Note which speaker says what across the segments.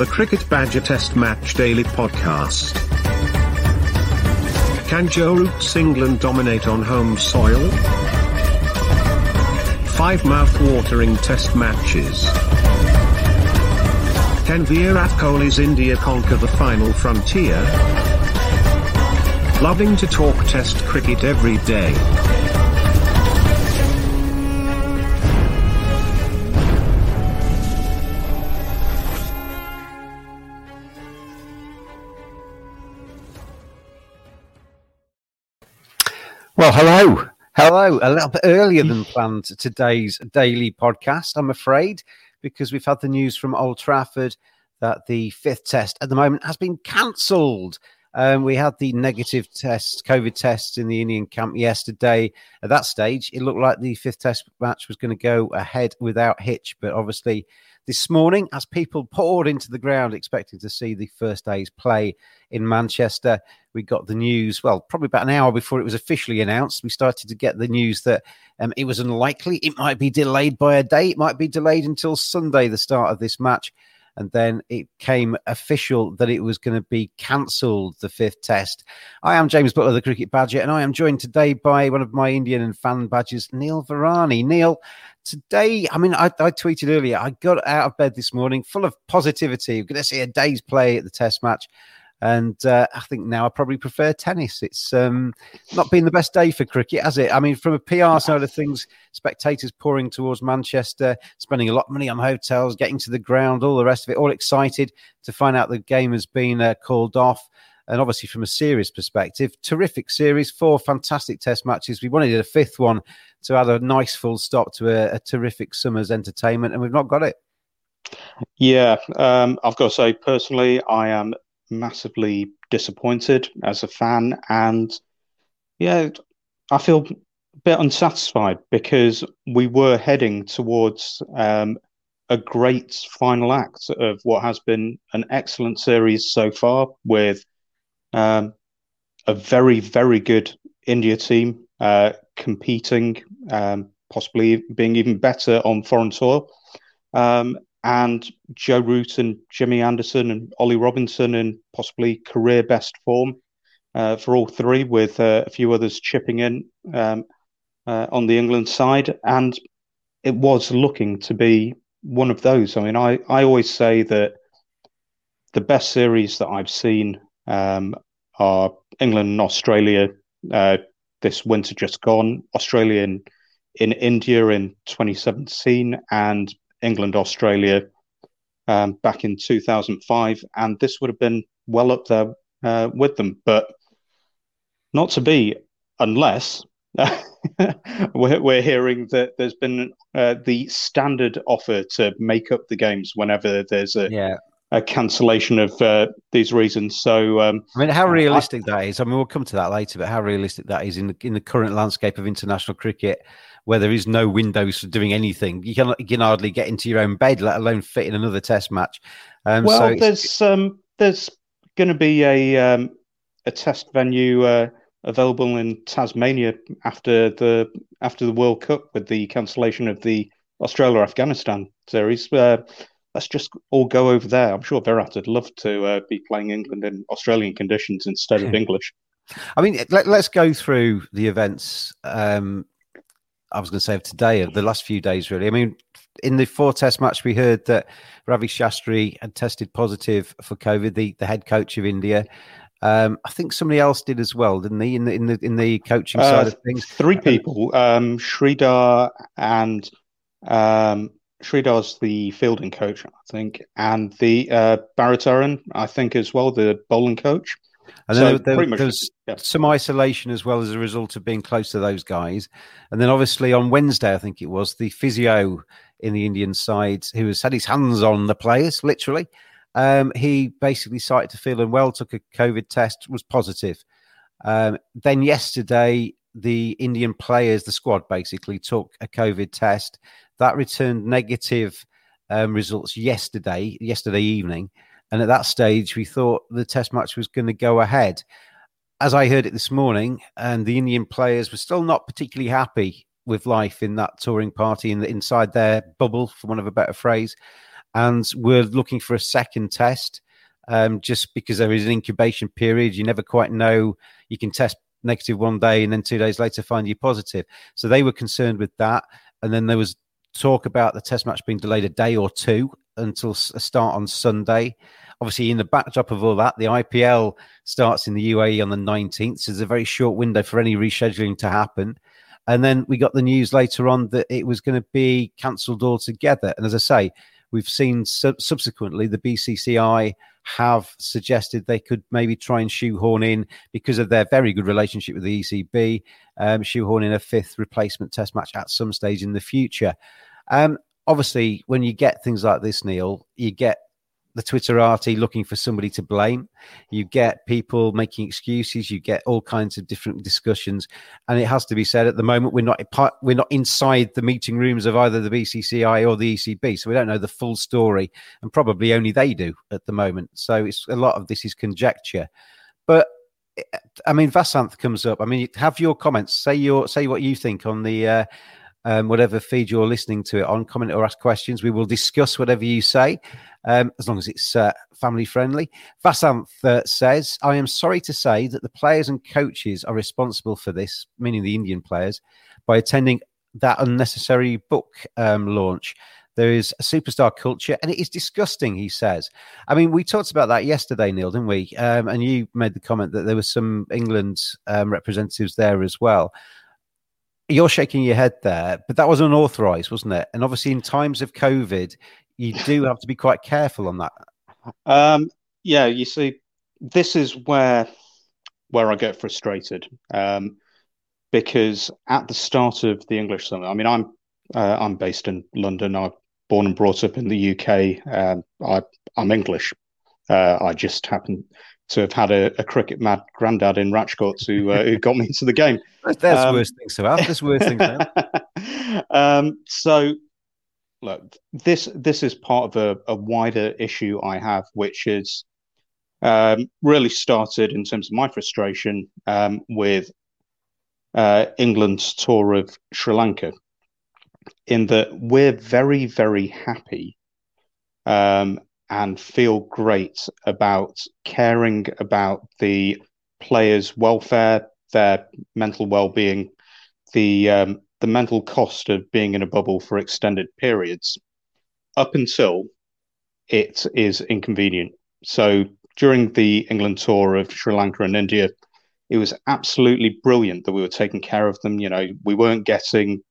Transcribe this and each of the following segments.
Speaker 1: The Cricket Badger Test Match Daily Podcast. Can Joe Root's England dominate on home soil? Five mouth-watering test matches. Can Virat Kohli's India conquer the final frontier? Loving to talk test cricket every day.
Speaker 2: Well, hello. Hello. A little bit earlier than planned today's daily podcast, I'm afraid, because we've had the news from Old Trafford that the fifth test at the moment has been cancelled. Um, we had the negative tests, COVID tests in the Indian camp yesterday. At that stage, it looked like the fifth test match was going to go ahead without hitch, but obviously, this morning, as people poured into the ground expecting to see the first day's play in Manchester, we got the news. Well, probably about an hour before it was officially announced, we started to get the news that um, it was unlikely. It might be delayed by a day. It might be delayed until Sunday, the start of this match. And then it came official that it was going to be cancelled, the fifth test. I am James Butler, the Cricket Badger, and I am joined today by one of my Indian and fan badges, Neil Varani. Neil, today, I mean, I, I, tweeted earlier, I got out of bed this morning full of positivity. We're going to see a day's play at the test match. And uh, I think now I probably prefer tennis. It's um, not been the best day for cricket, has it? I mean, from a PR side of things, spectators pouring towards Manchester, spending a lot of money on hotels, getting to the ground, all the rest of it, all excited to find out the game has been uh, called off. And obviously, from a serious perspective, terrific series, four fantastic test matches. We wanted a fifth one to add a nice full stop to a, a terrific summer's entertainment, and we've not got it.
Speaker 3: Yeah, um, I've got to say, personally, I am massively disappointed as a fan, and yeah, I feel a bit unsatisfied because we were heading towards um, a great final act of what has been an excellent series so far, with um, a very, very good India team uh, competing, um, possibly being even better on foreign soil. Um, and Joe Root and Jimmy Anderson and Ollie Robinson in possibly career best form uh, for all three, with uh, a few others chipping in um, uh, on the England side. And it was looking to be one of those. I mean, I, I always say that the best series that I've seen um, are England and Australia uh, this winter just gone, Australia in, in India in 2017, and England, Australia um, back in 2005, and this would have been well up there uh, with them, but not to be unless we're, we're, hearing that there's been uh, the standard offer to make up the games whenever there's a
Speaker 2: yeah.
Speaker 3: A cancellation of uh, these reasons. So, um,
Speaker 2: I mean, how realistic I, that is. I mean, we'll come to that later, but how realistic that is in the in the current landscape of international cricket, where there is no windows for doing anything. You can you can hardly get into your own bed, let alone fit in another Test match.
Speaker 3: Um, well, so there's um, there's going to be a um, a test venue uh, available in Tasmania after the after the World Cup with the cancellation of the Australia Afghanistan series. Uh, let's just all go over there. I'm sure Virat would love to uh, be playing England in Australian conditions instead of English.
Speaker 2: I mean, let, us go through the events. Um, I was going to say of today, of the last few days, really. I mean, in the four test match, we heard that Ravi Shastri had tested positive for COVID, the, the head coach of India. Um, I think somebody else did as well, didn't they? In the in the in the coaching uh, side of things,
Speaker 3: three people: um, Sridhar and um, Sridhar's the fielding coach, I think, and the uh, Bharat Arun, I think, as well, the bowling coach.
Speaker 2: And then so there, there, there's yeah. some isolation as well as a result of being close to those guys. And then obviously on Wednesday, I think it was the physio in the Indian side who has had his hands on the players, literally. Um, he basically started to feel unwell, took a COVID test, was positive. Um, then yesterday, the Indian players, the squad basically took a COVID test that returned negative um, results yesterday, yesterday evening. And at that stage, we thought the test match was going to go ahead. As I heard it this morning, and the Indian players were still not particularly happy with life in that touring party in the, inside their bubble, for want of a better phrase. And we're looking for a second test um, just because there is an incubation period. You never quite know. You can test negative one day and then two days later find you positive. So they were concerned with that. And then there was talk about the test match being delayed a day or two until a start on Sunday. Obviously, in the backdrop of all that, the IPL starts in the UAE on the 19th. So there's a very short window for any rescheduling to happen. And then we got the news later on that it was going to be cancelled altogether. And as I say, we've seen sub- subsequently the BCCI have suggested they could maybe try and shoehorn in because of their very good relationship with the ECB, um, shoehorn in a fifth replacement test match at some stage in the future. Um, obviously, when you get things like this, Neil, you get the Twitterati looking for somebody to blame. You get people making excuses. You get all kinds of different discussions, and it has to be said at the moment we're not we're not inside the meeting rooms of either the BCCI or the ECB, so we don't know the full story, and probably only they do at the moment. So it's a lot of this is conjecture, but. I mean, Vasanth comes up. I mean, have your comments. Say your say what you think on the uh, um, whatever feed you're listening to it on. Comment or ask questions. We will discuss whatever you say, um, as long as it's uh, family friendly. Vasanth uh, says, I am sorry to say that the players and coaches are responsible for this, meaning the Indian players, by attending that unnecessary book um, launch. There is a superstar culture, and it is disgusting, he says. I mean, we talked about that yesterday, Neil, didn't we? Um, and you made the comment that there were some England um, representatives there as well you're shaking your head there, but that was unauthorized, wasn't it? And obviously, in times of COVID, you do have to be quite careful on that.
Speaker 3: Um, yeah, you see, this is where where I get frustrated um, because at the start of the English summer, I mean, I'm uh, I'm based in London. I'm born and brought up in the UK. Um, I, am English. Uh, I just happen to have had a, a cricket mad granddad in Rajkot who uh, who got me into the game.
Speaker 2: There's um, worse things to have. There's worse things to
Speaker 3: have. um, so, look, this this is part of a, a wider issue I have, which is um, really started in terms of my frustration um, with uh, England's tour of Sri Lanka. In that we're very very happy um, and feel great about caring about the players' welfare, their mental well-being, the um, the mental cost of being in a bubble for extended periods, up until it is inconvenient. So during the England tour of Sri Lanka and India, it was absolutely brilliant that we were taking care of them. You know, we weren't getting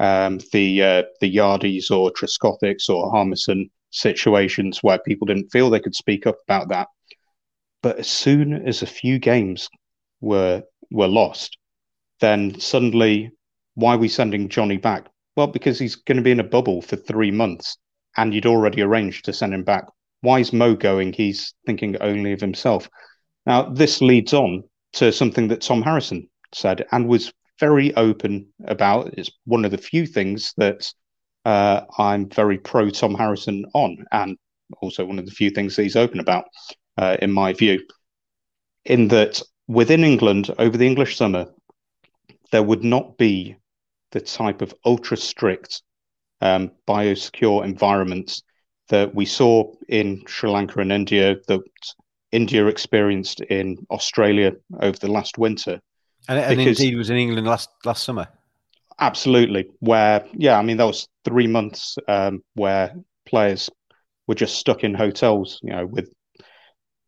Speaker 3: um, the uh, the Yardys or Trescothicks or Harmison situations where people didn't feel they could speak up about that. But as soon as a few games were were lost, then suddenly, why are we sending Jonny back? Well, because he's going to be in a bubble for three months, and you'd already arranged to send him back why is Mo going? He's thinking only of himself. Now, this leads on to something that Tom Harrison said and was very open about. It's one of the few things that uh, I'm very pro Tom Harrison on, and also one of the few things that he's open about, uh, in my view. In that within England, over the English summer, there would not be the type of ultra strict um, biosecure environments that we saw in Sri Lanka and India, that India experienced in Australia over the last winter.
Speaker 2: And, and indeed was in England last last summer.
Speaker 3: Absolutely. Where, yeah, I mean, that was three months um, where players were just stuck in hotels, you know, with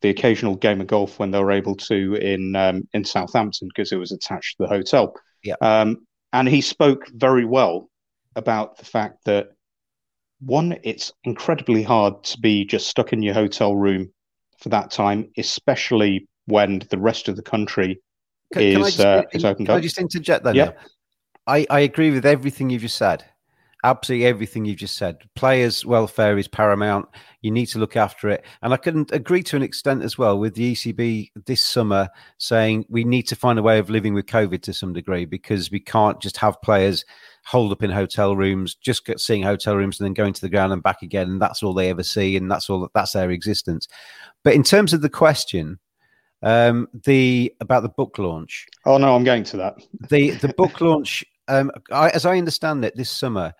Speaker 3: the occasional game of golf when they were able to in um, in Southampton because it was attached to the hotel.
Speaker 2: Yeah.
Speaker 3: Um, and he spoke very well about the fact that one, it's incredibly hard to be just stuck in your hotel room for that time, especially when the rest of the country can, is, can just, uh, is opened
Speaker 2: can
Speaker 3: up.
Speaker 2: I just interject there?
Speaker 3: Yeah.
Speaker 2: I, I agree with everything you've just said. Absolutely everything you've just said. Players' welfare is paramount. You need to look after it. And I can agree to an extent as well with the ECB this summer saying we need to find a way of living with COVID to some degree because we can't just have players holed up in hotel rooms, just get, seeing hotel rooms and then going to the ground and back again. And that's all they ever see. And that's all that's their existence. But in terms of the question, um, the about the book launch.
Speaker 3: Oh no, I'm going to that.
Speaker 2: the the book launch, um, I, as I understand it, this summer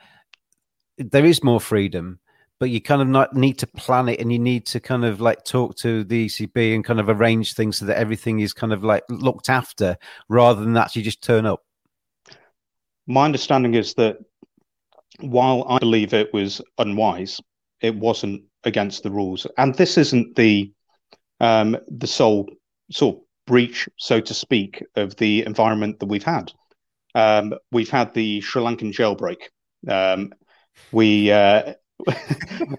Speaker 2: there is more freedom, but you kind of not need to plan it, and you need to kind of like talk to the ECB and kind of arrange things so that everything is kind of like looked after, rather than actually just turn up.
Speaker 3: My understanding is that while I believe it was unwise, it wasn't against the rules, and this isn't the um, the sole sort of breach, so to speak, of the environment that we've had. Um, we've had the Sri Lankan jailbreak. Um, we, uh,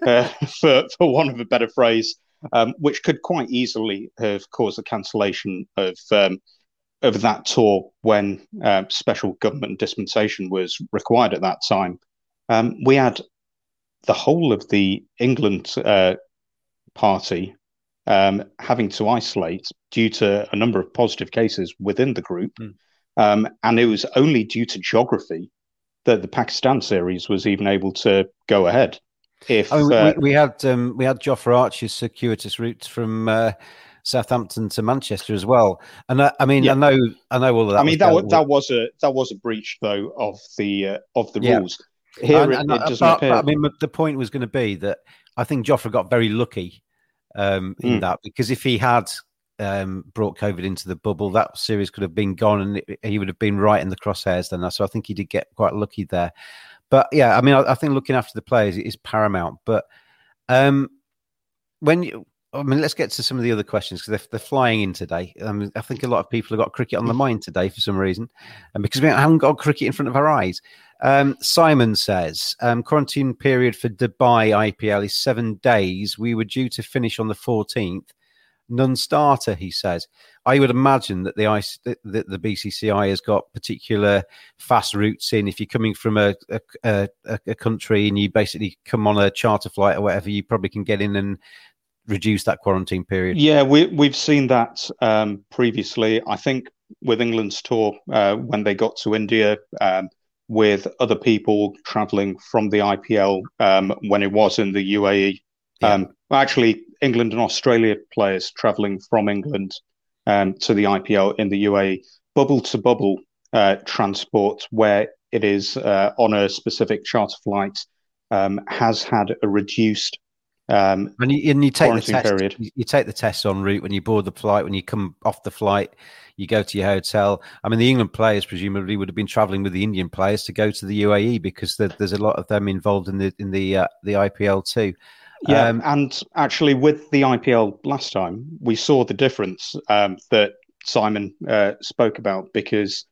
Speaker 3: uh, for for want of a better phrase, um, which could quite easily have caused a cancellation of um, of that tour when uh, special government dispensation was required at that time. Um, we had the whole of the England uh, party um, having to isolate due to a number of positive cases within the group. Mm. Um, and it was only due to geography that the Pakistan series was even able to go ahead. If
Speaker 2: I mean,
Speaker 3: uh,
Speaker 2: we, we, had um, we had Jofra Archer's circuitous route from uh, Southampton to Manchester as well, and I, I mean yeah. I know I know all of that.
Speaker 3: I mean that was, that was a that was a breach though of the uh, of the yeah. rules. Here and, it, and, it doesn't but, appear.
Speaker 2: I mean the point was going to be that I think Jofra got very lucky um, in mm. that because if he had um, brought COVID into the bubble, that series could have been gone, and it, he would have been right in the crosshairs then. So I think he did get quite lucky there. But yeah, I mean, I, I think looking after the players is paramount. But um, when you, I mean, let's get to some of the other questions because they're, they're, flying in today. I, mean, I think a lot of people have got cricket on the mind today for some reason, and because we haven't got cricket in front of our eyes. Um, Simon says um, quarantine period for Dubai IPL is seven days. We were due to finish on the 14th non-starter. He says. I would imagine that the ice that the BCCI has got particular fast routes in. If you're coming from a a, a a, country and you basically come on a charter flight or whatever, you probably can get in and reduce that quarantine period.
Speaker 3: Yeah, we we've seen that um, previously. I think with England's tour uh, when they got to India. Um, with other people traveling from the IPL um, when it was in the UAE. Yeah. Um, actually, England and Australia players travelling from England um, to the IPL in the UAE, bubble to bubble uh, transport, where it is uh, on a specific charter flight, um, has had a reduced. Um,
Speaker 2: and you, and you take the test, period. You take the test en route when you board the flight. When you come off the flight, you go to your hotel. I mean, the England players presumably would have been travelling with the Indian players to go to the UAE because there's a lot of them involved in the in the uh, the IPL too.
Speaker 3: Yeah, um, and actually, with the IPL last time, we saw the difference um, that Simon uh, spoke about because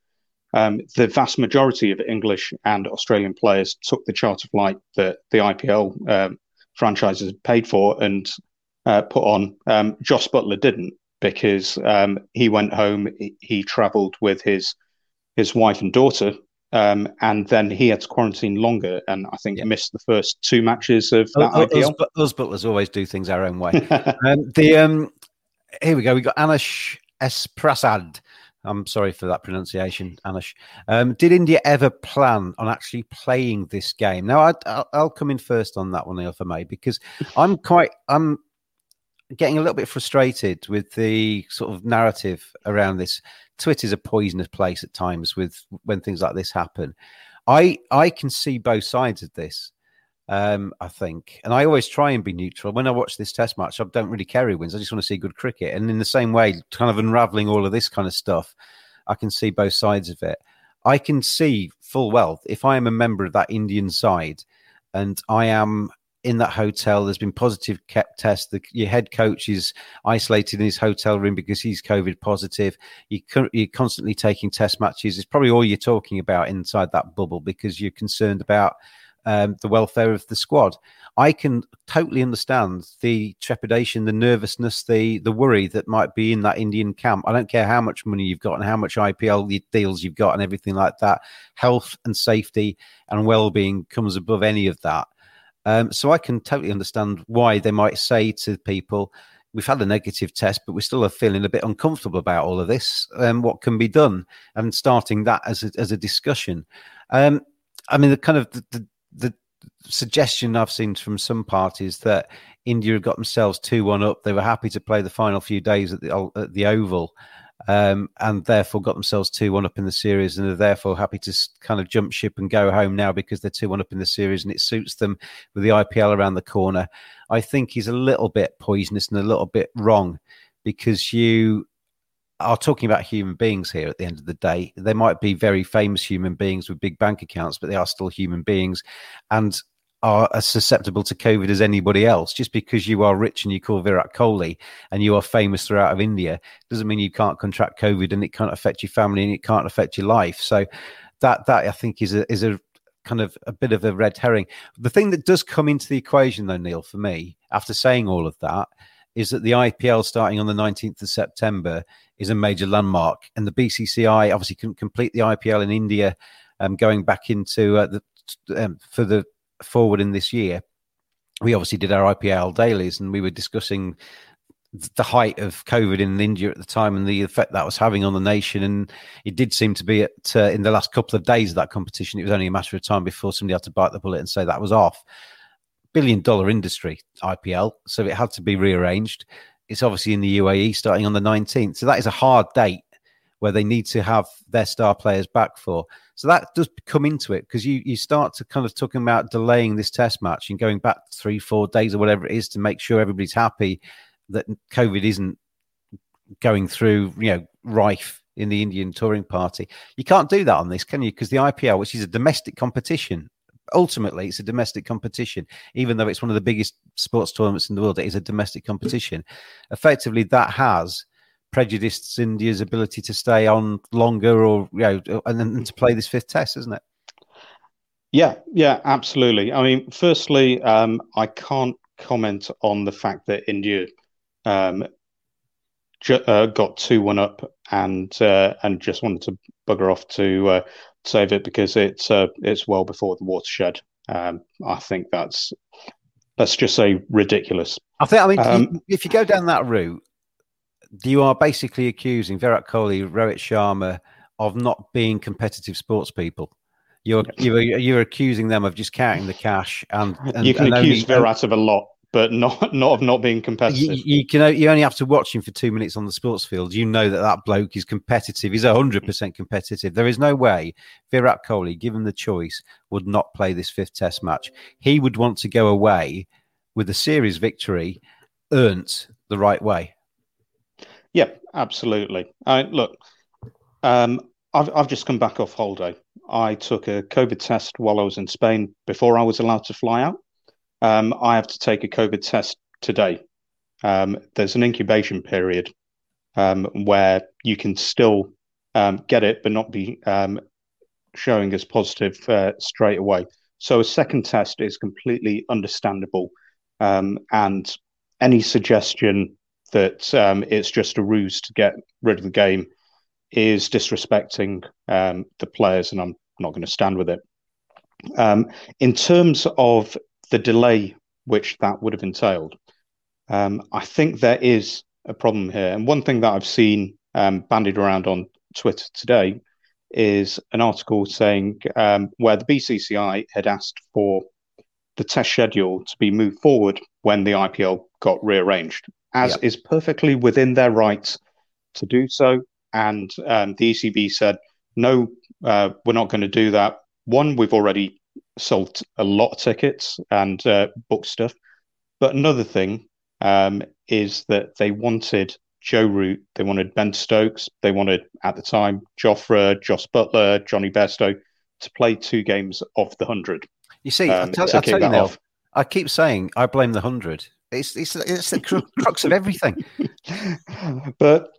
Speaker 3: um, the vast majority of English and Australian players took the charter flight that the IPL um, franchises paid for and uh, put on. Um, Jos Buttler didn't because um, he went home. He, he travelled with his his wife and daughter Um, and then he had to quarantine longer, and I think yeah. missed the first two matches of that us, IPL.
Speaker 2: Us, us butlers always do things our own way. um, the um, here we go. We got Anish S Prasad. I'm sorry for that pronunciation, Anish. Um, did India ever plan on actually playing this game? Now, I, will come in first on that one, if I may, because I'm quite I'm getting a little bit frustrated with the sort of narrative around this. Twitter's a poisonous place at times with when things like this happen. I I can see both sides of this. Um, I think, and I always try and be neutral. When I watch this Test match, I don't really care who wins. I just want to see good cricket. And in the same way, kind of unraveling all of this kind of stuff, I can see both sides of it. I can see full well if I am a member of that Indian side, and I am in that hotel. There's been positive kept tests. The, your head coach is isolated in his hotel room because he's COVID positive. You, you're constantly taking test matches. It's probably all you're talking about inside that bubble because you're concerned about um, the welfare of the squad. I can totally understand the trepidation, the nervousness, the the worry that might be in that Indian camp. I don't care how much money you've got and how much IPL deals you've got and everything like that. Health and safety and well being comes above any of that. Um, so I can totally understand why they might say to people, we've had a negative test, but we still are feeling a bit uncomfortable about all of this. Um, what can be done? And starting that as a, as a discussion. Um, I mean, the kind of the, the, the, suggestion I've seen from some parties that India got themselves two one up. They were happy to play the final few days at the at the Oval um, and therefore got themselves 2 1 up in the series and are therefore happy to kind of jump ship and go home now because they're 2 1 up in the series and it suits them with the IPL around the corner. I think he's a little bit poisonous and a little bit wrong because you are talking about human beings here at the end of the day. They might be very famous human beings with big bank accounts, but they are still human beings. And are as susceptible to COVID as anybody else. Just because you are rich and you call Virat Kohli and you are famous throughout of India doesn't mean you can't contract COVID and it can't affect your family and it can't affect your life. So that that I think is a is a kind of a bit of a red herring. The thing that does come into the equation though, Neil, for me, after saying all of that, is that the IPL starting on the 19th of September is a major landmark. And the BCCI obviously couldn't complete the IPL in India um, going back into uh, the um, for the forward in this year, we obviously did our IPL dailies and we were discussing the height of COVID in India at the time and the effect that was having on the nation. And it did seem to be at uh, in the last couple of days of that competition. It was only a matter of time before somebody had to bite the bullet and say that was off. Billion dollar industry, IPL. So it had to be rearranged. It's obviously in the UAE starting on the 19th. So that is a hard date where they need to have their star players back for. So that does come into it because you you start to kind of talking about delaying this test match and going back three four days or whatever it is to make sure everybody's happy that COVID isn't going through you know rife in the Indian touring party. You can't do that on this, can you? Because the IPL, which is a domestic competition, ultimately it's a domestic competition, even though it's one of the biggest sports tournaments in the world. It is a domestic competition. Effectively, that has prejudiced India's ability to stay on longer or you know and then to play this fifth test, isn't it?
Speaker 3: Yeah, yeah, absolutely. I mean, firstly, um, I can't comment on the fact that India um, ju- uh, got two one up and uh, and just wanted to bugger off to uh, save it because it's uh, it's well before the watershed. Um, I think that's let's just say ridiculous.
Speaker 2: I think I mean um, if you go down that route, you are basically accusing Virat Kohli, Rohit Sharma of not being competitive sports people. You're you're, you're accusing them of just counting the cash, and, and
Speaker 3: you can
Speaker 2: and
Speaker 3: accuse only, Virat of a lot, but not not of not being competitive.
Speaker 2: You, you, can you only have to watch him for two minutes on the sports field. You know that that bloke is competitive. He's hundred mm. percent competitive. There is no way Virat Kohli, given the choice, would not play this fifth Test match. He would want to go away with a series victory earned the right way.
Speaker 3: Yeah, absolutely. I look. Um, I've I've just come back off holiday. I took a COVID test while I was in Spain before I was allowed to fly out. Um, I have to take a COVID test today. Um, there's an incubation period um, where you can still um, get it, but not be um, showing as positive uh, straight away. So a second test is completely understandable, um, and any suggestion that um, it's just a ruse to get rid of the game is disrespecting um, the players, and I'm not going to stand with it. Um, in terms of the delay which that would have entailed, um, I think there is a problem here. And one thing that I've seen um, bandied around on Twitter today is an article saying um, where the BCCI had asked for the test schedule to be moved forward when the IPL got rearranged, as yep. is perfectly within their rights to do so. And um, the ECB said, no, uh, we're not going to do that. One, we've already sold a lot of tickets and uh, booked stuff. But another thing um, is that they wanted Joe Root, they wanted Ben Stokes, they wanted at the time Jofra, Jos Buttler, Jonny Bairstow to play two games of the hundred.
Speaker 2: You see, um, I tell, I tell you now, I keep saying I blame the hundred. It's it's it's the crux of everything.
Speaker 3: but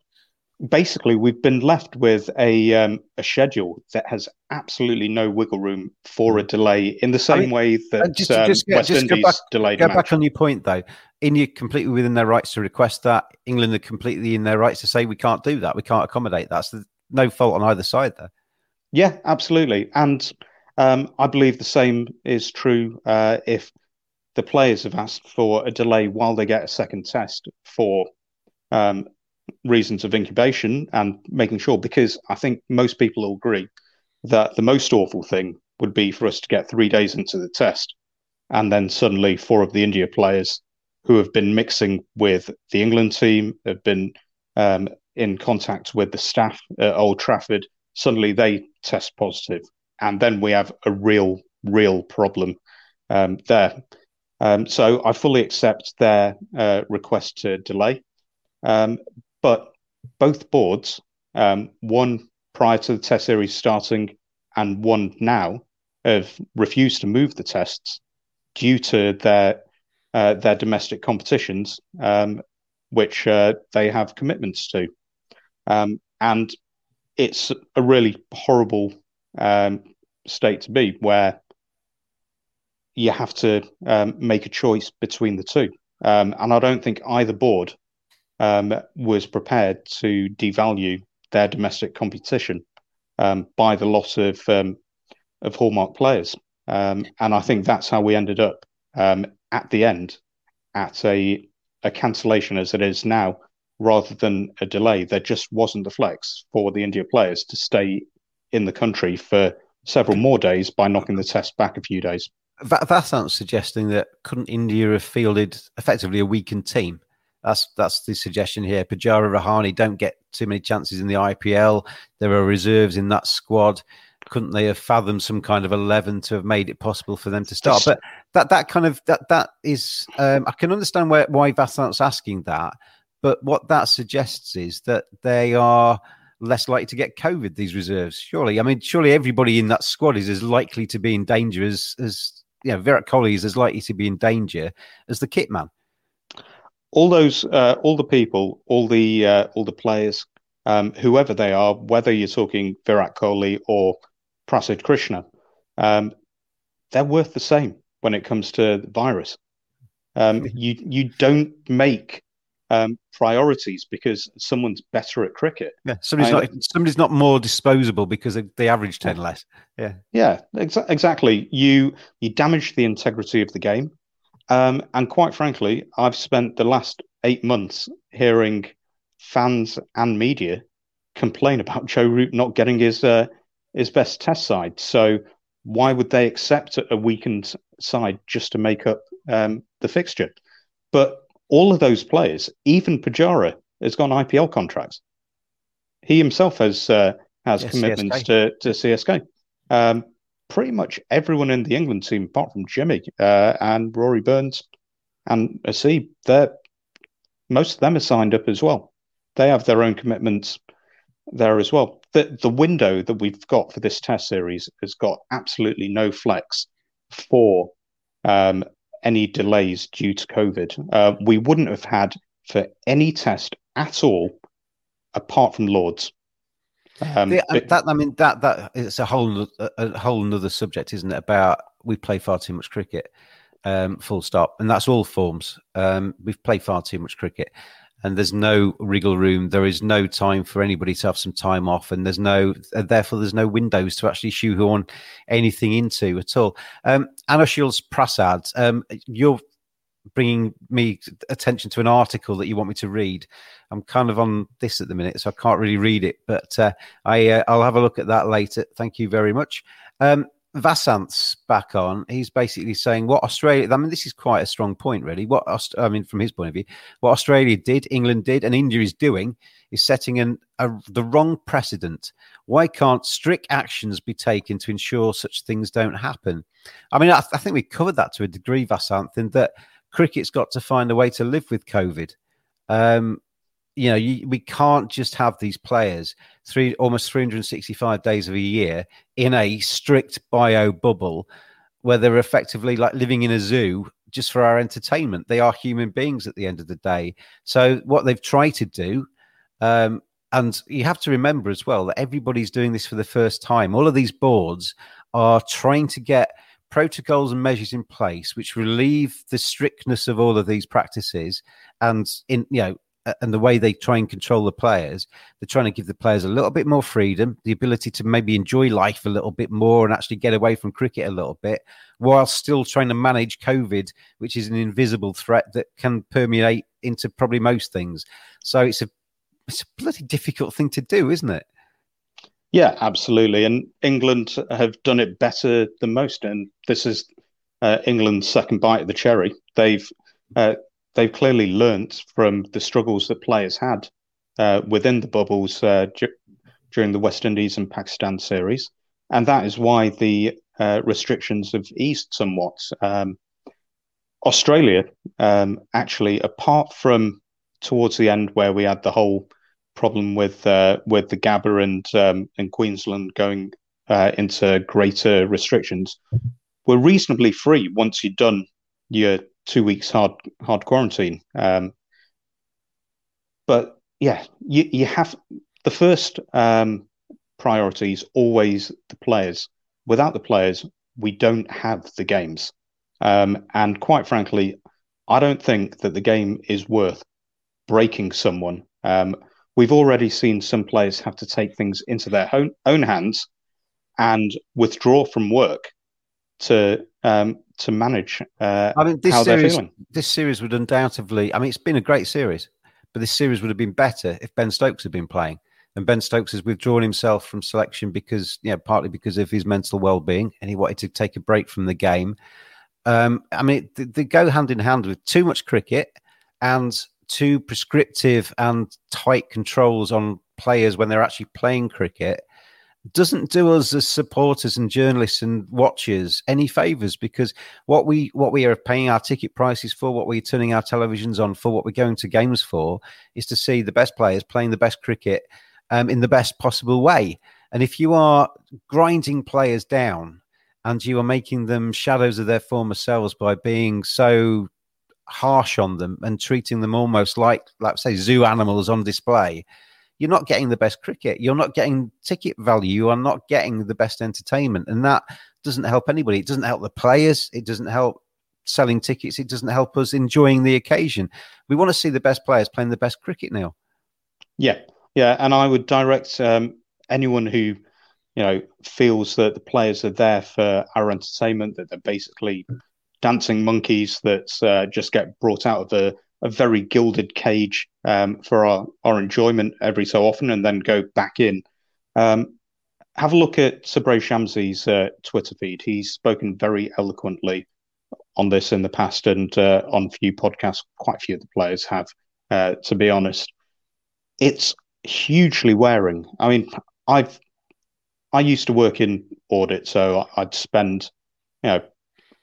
Speaker 3: basically we've been left with a um, a schedule that has absolutely no wiggle room for a delay in the same I mean, way that just, um, just, yeah, West just Indies
Speaker 2: go back,
Speaker 3: delayed.
Speaker 2: Go back on your point though. India completely within their rights to request that. England are completely in their rights to say we can't do that. We can't accommodate that. So no fault on either side there.
Speaker 3: Yeah, absolutely. And um, I believe the same is true uh, if the players have asked for a delay while they get a second test for um, reasons of incubation and making sure, because I think most people will agree that the most awful thing would be for us to get three days into the test and then suddenly four of the India players who have been mixing with the England team, have been um, in contact with the staff at Old Trafford, suddenly they test positive. And then we have a real, real problem um, there. Um, so I fully accept their uh, request to delay. Um, but both boards, um, one prior to the test series starting and one now, have refused to move the tests due to their uh, their domestic competitions, um, which uh, they have commitments to, um, and it's a really horrible um, state to be where you have to um, make a choice between the two, um, and I don't think either board um, was prepared to devalue their domestic competition um, by the loss of um, of hallmark players, um, and I think that's how we ended up at the end at a a cancellation as it is now, rather than a delay. There just wasn't the flex for the India players to stay in the country for several more days by knocking the test back a few days.
Speaker 2: Vasant's suggesting that couldn't India have fielded effectively a weakened team? That's that's the suggestion here. Pujara Rahane don't get too many chances in the IPL. There are reserves in that squad. Couldn't they have fathomed some kind of eleven to have made it possible for them to start? But that that kind of that that is um, I can understand why why Vasant's asking that. But what that suggests is that they are less likely to get COVID. These reserves, surely. I mean, surely everybody in that squad is as likely to be in danger as as know. Virat Kohli is as likely to be in danger as the kit man
Speaker 3: all those, uh, all the people, all the uh, all the players, um, whoever they are, whether you're talking Virat Kohli or Prasidh Krishna, um, they're worth the same when it comes to the virus. Um, you you don't make um, priorities because someone's better at cricket.
Speaker 2: Yeah, somebody's I, not somebody's not more disposable because they, they average ten less. Yeah,
Speaker 3: yeah, exa- exactly. You you damage the integrity of the game. Um, and quite frankly, I've spent the last eight months hearing fans and media complain about Joe Root not getting his uh, his best test side. So why would they accept a weakened side just to make up um, the fixture? But all of those players, even Pujara, has got an IPL contracts. He himself has uh, has yes, commitments CSK. to to CSK. Um, pretty much everyone in the England team, apart from Jimmy uh, and Rory Burns and Haseeb, they're most of them are signed up as well. They have their own commitments there as well. The the window that we've got for this test series has got absolutely no flex for um, any delays due to COVID. Uh, we wouldn't have had for any test at all, apart from Lords.
Speaker 2: Um, yeah, but, that I mean that that it's a whole a, a whole another subject, isn't it? About we play far too much cricket, um, full stop, and that's all forms. Um, we've played far too much cricket, and there's no wriggle room. There is no time for anybody to have some time off, and there's no, therefore, there's no windows to actually shoehorn anything into at all. Um, Anushil's Prasad, um, you're bringing me attention to an article that you want me to read. I'm kind of on this at the minute, so I can't really read it, but uh, I uh, I'll have a look at that later. Thank you very much. Um, Vasant's back on. He's basically saying what Australia. I mean, this is quite a strong point, really. What I mean, from his point of view, what Australia did, England did, and India is doing is setting an, a, the wrong precedent. Why can't strict actions be taken to ensure such things don't happen? I mean, I, I think we covered that to a degree, Vasant, in that cricket's got to find a way to live with COVID. Um, you know, you, we can't just have these players three almost 365 days of a year in a strict bio bubble where they're effectively like living in a zoo just for our entertainment. They are human beings at the end of the day. So what they've tried to do, um, and you have to remember as well that everybody's doing this for the first time. All of these boards are trying to get protocols and measures in place which relieve the strictness of all of these practices and in you know and the way they try and control the players, they're trying to give the players a little bit more freedom, the ability to maybe enjoy life a little bit more and actually get away from cricket a little bit, while still trying to manage COVID, which is an invisible threat that can permeate into probably most things. So it's a it's a bloody difficult thing to do, isn't it?
Speaker 3: Yeah, absolutely. And England have done it better than most. And this is uh, England's second bite of the cherry. They've uh, they've clearly learnt from the struggles that players had uh, within the bubbles uh, during the West Indies and Pakistan series, and that is why the uh, restrictions have eased somewhat. Um, Australia, um, actually, apart from towards the end where we had the whole problem with uh, with the Gabba and um, and Queensland going uh, into greater restrictions, were reasonably free once you'd done your two weeks hard hard quarantine. Um, but yeah, you you have the first um, priority is always the players. Without the players, we don't have the games. Um, and quite frankly, I don't think that the game is worth breaking someone. Um, we've already seen some players have to take things into their own, own hands and withdraw from work to um, to manage. Uh, I mean,
Speaker 2: this series, this series would undoubtedly. I mean, it's been a great series, but this series would have been better if Ben Stokes had been playing. And Ben Stokes has withdrawn himself from selection because, yeah, partly because of his mental well-being, and he wanted to take a break from the game. Um, I mean, they, they go hand in hand with too much cricket and too prescriptive and tight controls on players when they're actually playing cricket doesn't do us as supporters and journalists and watchers any favors because what we what we are paying our ticket prices for, what we're turning our televisions on for, what we're going to games for, is to see the best players playing the best cricket um, in the best possible way. And if you are grinding players down and you are making them shadows of their former selves by being so harsh on them and treating them almost like, like say, zoo animals on display, you're not getting the best cricket. You're not getting ticket value. You are not getting the best entertainment. And that doesn't help anybody. It doesn't help the players. It doesn't help selling tickets. It doesn't help us enjoying the occasion. We want to see the best players playing the best cricket now.
Speaker 3: Yeah. Yeah. And I would direct um, anyone who, you know, feels that the players are there for our entertainment, that they're basically dancing monkeys that uh, just get brought out of the a very gilded cage um, for our, our enjoyment every so often and then go back in. Um, have a look at Tabraiz Shamsi's uh, Twitter feed. He's spoken very eloquently on this in the past and uh, on few podcasts. Quite a few of the players have, uh, to be honest. It's hugely wearing. I mean, I've I used to work in audit, so I'd spend you know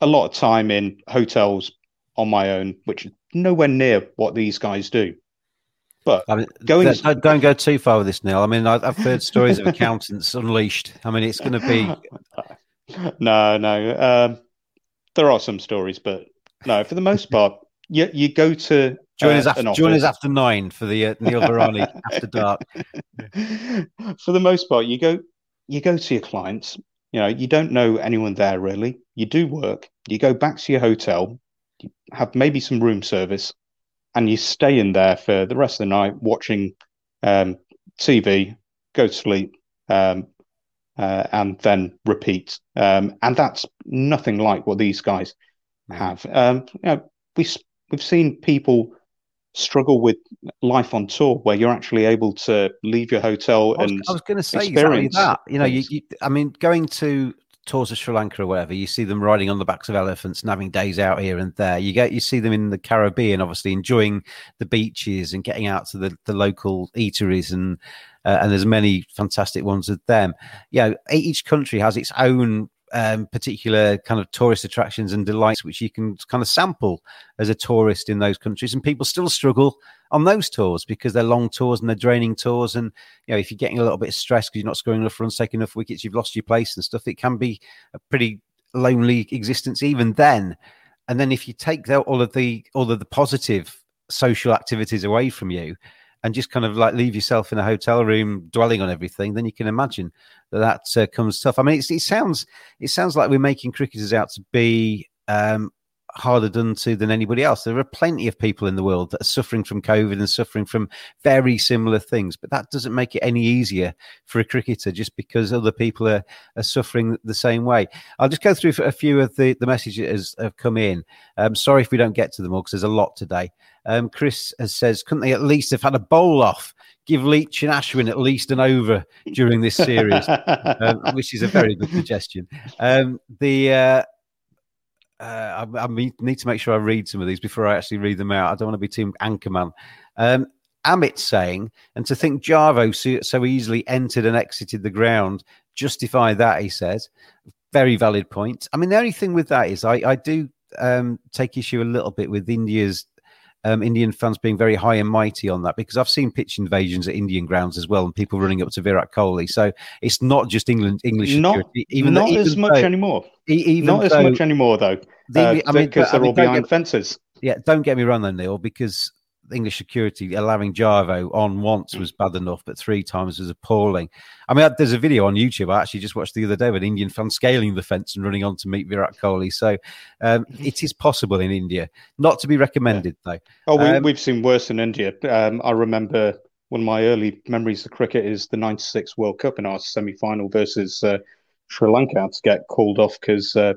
Speaker 3: a lot of time in hotels on my own, which is nowhere near what these guys do. But I mean, going
Speaker 2: don't, don't go too far with this, Neil. I mean, I've heard stories of accountants unleashed. I mean, it's going to be
Speaker 3: no, no. Um, there are some stories, but no, for the most part, you you go to
Speaker 2: join uh, us after join us after nine for the uh, Neil Barani after dark.
Speaker 3: For the most part, you go you go to your clients. You know, you don't know anyone there really. You do work. You go back to your hotel have maybe some room service, and you stay in there for the rest of the night watching um, TV, go to sleep, um, uh, and then repeat. Um, and that's nothing like what these guys have. Um, you know, we we've seen people struggle with life on tour where you're actually able to leave your hotel
Speaker 2: I was,
Speaker 3: and
Speaker 2: I was going to say exactly that. You know, you, you, I mean, going to tours of Sri Lanka or whatever, you see them riding on the backs of elephants and having days out here and there. You get you see them in the Caribbean, obviously enjoying the beaches and getting out to the, the local eateries and uh, and there's many fantastic ones of them. You know, each country has its own um, particular kind of tourist attractions and delights which you can kind of sample as a tourist in those countries. And people still struggle on those tours because they're long tours and they're draining tours. And you know if you're getting a little bit stressed because you're not scoring enough runs taking enough wickets you've lost your place and stuff it can be a pretty lonely existence even then. And then if you take all of the all of the positive social activities away from you and just kind of like leave yourself in a hotel room dwelling on everything, then you can imagine that that uh, comes tough. I mean, it sounds it sounds like we're making cricketers out to be um, harder done to than anybody else. There are plenty of people in the world that are suffering from COVID and suffering from very similar things, but that doesn't make it any easier for a cricketer just because other people are, are suffering the same way. I'll just go through a few of the, the messages that have come in. Um, sorry if we don't get to them all because there's a lot today. Um, Chris says, couldn't they at least have had a bowl off? Give Leach and Ashwin at least an over during this series, um, which is a very good suggestion. Um, the uh, uh, I, I, need to make sure I read some of these before I actually read them out. I don't want to be too anchorman. Um, Amit saying, and to think Jarvo so, so, easily entered and exited the ground, justify that, he says. Very valid point. I mean, the only thing with that is I, I do um, take issue a little bit with India's um, Indian fans being very high and mighty on that because I've seen pitch invasions at Indian grounds as well, and people running up to Virat Kohli. So it's not just England English
Speaker 3: not,
Speaker 2: security.
Speaker 3: Even not though, as much though, anymore. Even not though, as much anymore though. The, uh, I mean, because they're I mean, all behind
Speaker 2: get,
Speaker 3: fences.
Speaker 2: Yeah, don't get me wrong, though, Neil, because English security allowing Jarvo on once was bad enough, but three times was appalling. I mean, there's a video on YouTube I actually just watched the other day of an Indian fan scaling the fence and running on to meet Virat Kohli. So um, it is possible in India, not to be recommended yeah.
Speaker 3: though. Oh, we, have um, seen worse in India. Um, I remember one of my early memories of cricket is the '96 World Cup in our semi-final versus uh, Sri Lanka to get called off because uh,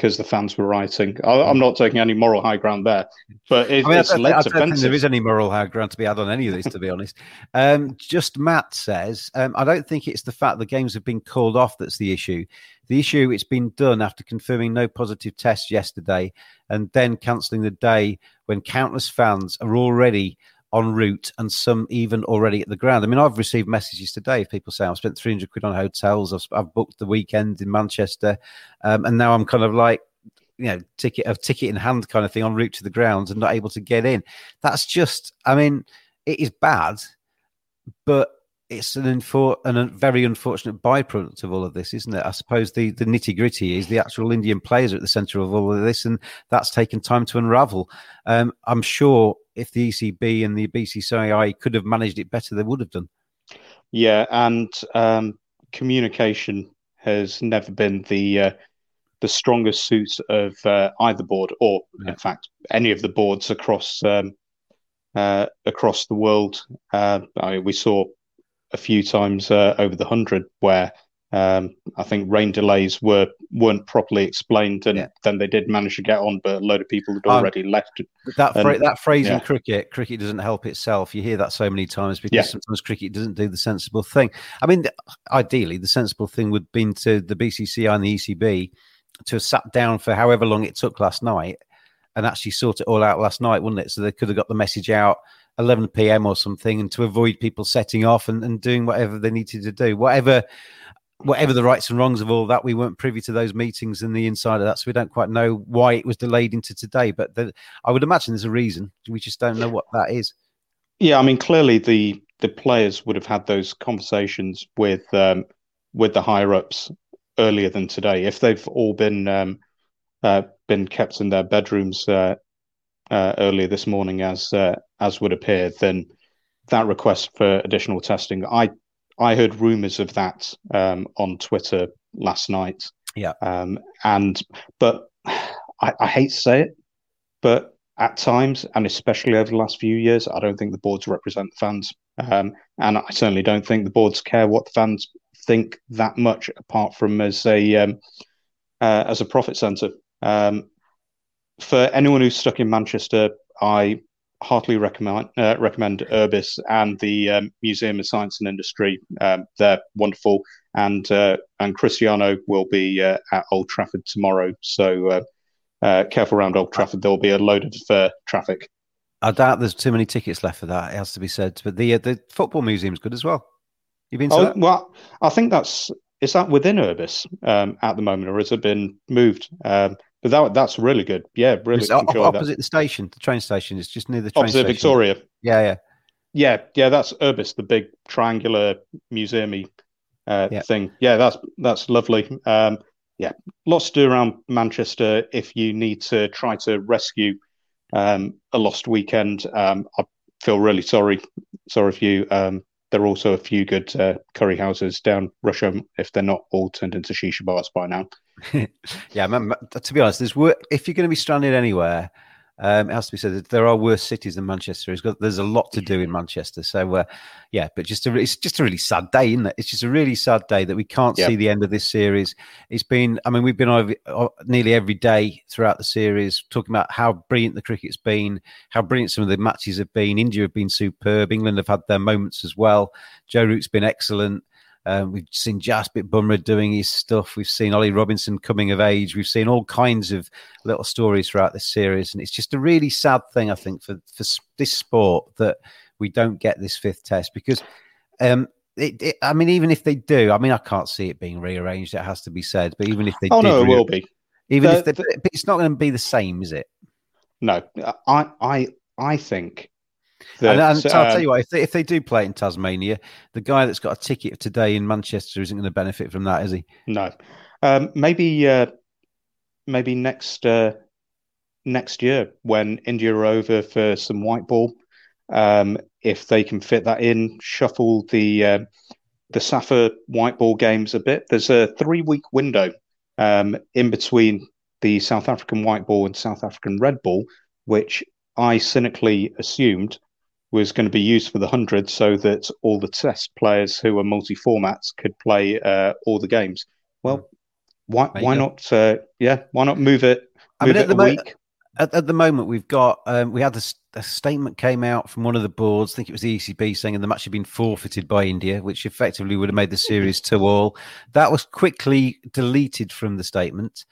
Speaker 3: because the fans were writing. I, am not taking any moral high ground there, but it, I mean, it's I led I
Speaker 2: don't think there is any moral high ground to be had on any of these, to be honest. Um, just Matt says, um, I don't think it's the fact the games have been called off that's the issue. The issue it's been done after confirming no positive tests yesterday, and then cancelling the day when countless fans are already en route and some even already at the ground. I mean, I've received messages today of people saying I've spent 300 quid on hotels, I've, I've booked the weekend in Manchester, um, and now I'm kind of like, you know, ticket of ticket in hand kind of thing en route to the grounds and not able to get in. That's just, I mean, it is bad, but it's an, infor- a very unfortunate byproduct of all of this, isn't it? I suppose the, the nitty gritty is the actual Indian players are at the centre of all of this, and that's taken time to unravel. Um, I'm sure if the ECB and the BCCI could have managed it better, they would have done.
Speaker 3: Yeah, and um, communication has never been the uh, the strongest suit of uh, either board, or yeah. in fact, any of the boards across um, uh, across the world. Uh, I mean, we saw a few times uh, over the hundred where um, I think rain delays were weren't properly explained, and yeah. then they did manage to get on, but a load of people had already um, left.
Speaker 2: That and, that phrase yeah. in cricket, cricket doesn't help itself. You hear that so many times because yeah. sometimes cricket doesn't do the sensible thing. I mean, ideally, the sensible thing would have been to the BCCI and the ECB to have sat down for however long it took last night and actually sort it all out last night, wouldn't it? So they could have got the message out 11 p.m. or something, and to avoid people setting off and, and doing whatever they needed to do, whatever whatever the rights and wrongs of all that, we weren't privy to those meetings and the inside of that, so we don't quite know why it was delayed into today. But the, I would imagine there's a reason. We just don't know what that is.
Speaker 3: Yeah, I mean, clearly the the players would have had those conversations with um, with the higher ups earlier than today. If they've all been um, uh, been kept in their bedrooms uh, uh, earlier this morning, as uh, as would appear, then that request for additional testing, I I heard rumours of that um, on Twitter last night.
Speaker 2: Yeah.
Speaker 3: Um, and but I, I, hate to say it, but at times, and especially over the last few years, I don't think the boards represent the fans. Um, and I certainly don't think the boards care what the fans think that much, apart from as a um, uh, as a profit centre. Um, for anyone who's stuck in Manchester, I heartily recommend uh, recommend Urbis and the um, Museum of Science and Industry. Um, they're wonderful, and uh, and Cristiano will be uh, at Old Trafford tomorrow. So uh, uh, careful around Old Trafford. There will be a load of uh, traffic.
Speaker 2: I doubt there's too many tickets left for that. It has to be said, but the the football museum's good as well. You've been
Speaker 3: oh,
Speaker 2: that?
Speaker 3: Well, I think that's is that within Urbis um, at the moment, or has it been moved? But that that's really good. Yeah, really.
Speaker 2: It's opposite that. the station, the train station. It's just near the train
Speaker 3: opposite
Speaker 2: station.
Speaker 3: Victoria.
Speaker 2: Yeah, yeah,
Speaker 3: yeah, yeah. That's Urbis, the big triangular museumy uh, yeah. thing. Yeah, that's that's lovely. Um, yeah, lots to do around Manchester. If you need to try to rescue um, a lost weekend, um, I feel really sorry. Sorry for you. Um, there are also a few good uh, curry houses down Rusholme if they're not all turned into shisha bars by now.
Speaker 2: yeah, to be honest, there's if you're going to be stranded anywhere, um, it has to be said that there are worse cities than Manchester. Got, there's a lot to do in Manchester. So, uh, yeah, but just a, it's just a really sad day, isn't it? It's just a really sad day that we can't see the end of this series. It's been, I mean, we've been over uh, nearly every day throughout the series talking about how brilliant the cricket's been, how brilliant some of the matches have been. India have been superb. England have had their moments as well. Joe Root's been excellent. Um, we've seen Jasprit Bumrah doing his stuff. We've seen Ollie Robinson coming of age. We've seen all kinds of little stories throughout this series, and it's just a really sad thing, I think, for for this sport that we don't get this fifth test because. Um, it, it, I mean, even if they do, I mean, I can't see it being rearranged. It has to be said. But even if they,
Speaker 3: oh no,
Speaker 2: it
Speaker 3: will be.
Speaker 2: Even the, if they, the, it's not going to be the same, is it?
Speaker 3: No, I, I, I think
Speaker 2: and, and I'll tell um, you what, if they, if they do play in Tasmania, the guy that's got a ticket today in Manchester isn't going to benefit from that, is he?
Speaker 3: No. Um, maybe uh, maybe next uh, next year when India are over for some white ball, um, if they can fit that in, shuffle the uh, the Safa white ball games a bit. There's a three week window um, in between the South African white ball and South African red ball, which I cynically assumed was going to be used for the hundred, so that all the test players who are multi-formats could play uh, all the games. Well, hmm. why why not? Uh, yeah, why not move it? Move I mean, it a mo- week.
Speaker 2: At, at, the moment, we've got um, we had a, a, statement came out from one of the boards. I think it was the ECB saying the match had been forfeited by India, which effectively would have made the series two all. That was quickly deleted from the statement,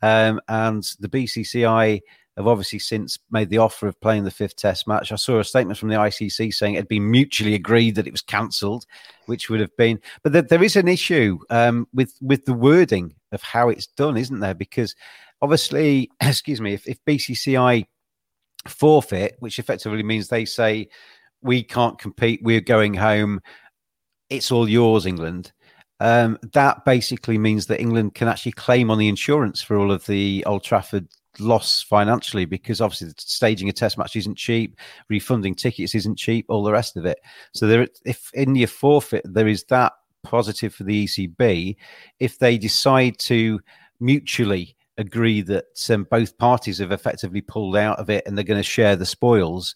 Speaker 2: um, and the BCCI have obviously since made the offer of playing the fifth test match. I saw a statement from the ICC saying it had been mutually agreed that it was cancelled, which would have been. But there, there is an issue um, with with the wording of how it's done, isn't there? Because obviously, excuse me, if, if BCCI forfeit, which effectively means they say we can't compete, we're going home, it's all yours, England. Um, that basically means that England can actually claim on the insurance for all of the Old Trafford loss financially because obviously staging a test match isn't cheap, refunding tickets isn't cheap, all the rest of it. So there, if India forfeit, there is that positive for the ECB. If they decide to mutually agree that um, both parties have effectively pulled out of it and they're going to share the spoils,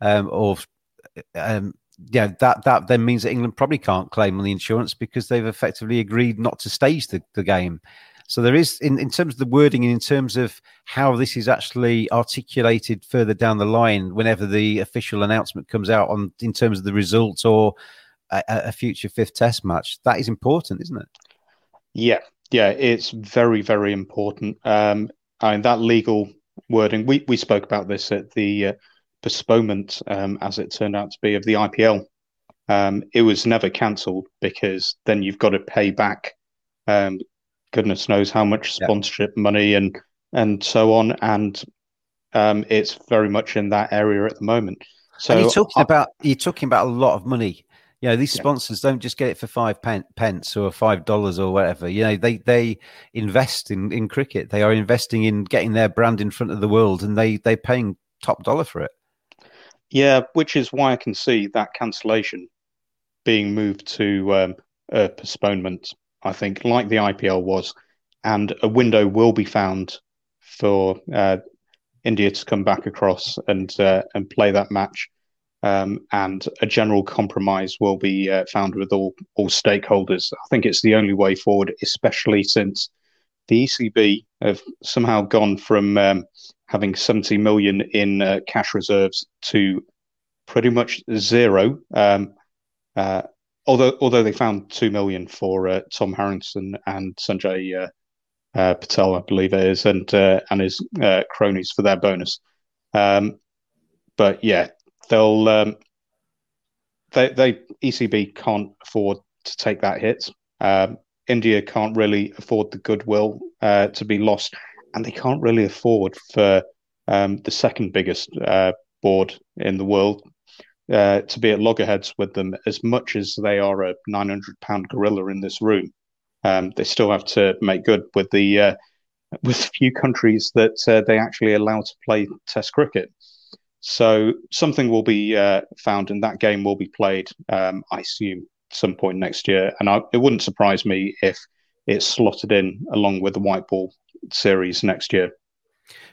Speaker 2: um, or um, yeah, that that then means that England probably can't claim on the insurance because they've effectively agreed not to stage the, the game. So there is, in, in terms of the wording and in terms of how this is actually articulated further down the line, whenever the official announcement comes out on in terms of the results or a, a future fifth test match, that is important, isn't it?
Speaker 3: Yeah, yeah, it's very, very important. Um, I mean, that legal wording, we, we spoke about this at the uh, postponement, um, as it turned out to be, of the IPL. Um, it was never cancelled because then you've got to pay back um, goodness knows how much sponsorship yeah. money and and so on, and um, it's very much in that area at the moment. So
Speaker 2: and you're talking I, about you're talking about a lot of money. You know, these sponsors yeah. don't just get it for five pence or five dollars or whatever. You know, they they invest in in cricket. They are investing in getting their brand in front of the world, and they they're paying top dollar for it.
Speaker 3: Yeah, which is why I can see that cancellation being moved to um, a postponement I think, like the IPL was, and a window will be found for uh, India to come back across and uh, and play that match, um, and a general compromise will be uh, found with all all stakeholders. I think it's the only way forward, especially since the ECB have somehow gone from um, having 70 million in uh, cash reserves to pretty much zero. Um, uh, although although they found two million for uh, Tom Harrison and Sanjay uh, uh, Patel, I believe it is, and uh, and his cronies for their bonus. Um, but yeah, they'll um, they they ECB can't afford to take that hit. Um, India can't really afford the goodwill uh, to be lost, and they can't really afford for um, the second biggest uh, board in the world uh, to be at loggerheads with them. As much as they are a 900 pound gorilla in this room, um, they still have to make good with the uh, with few countries that uh, they actually allow to play Test cricket. So something will be uh, found, and that game will be played. Um, I assume some point next year, and I, it wouldn't surprise me if it's slotted in along with the white ball series next year.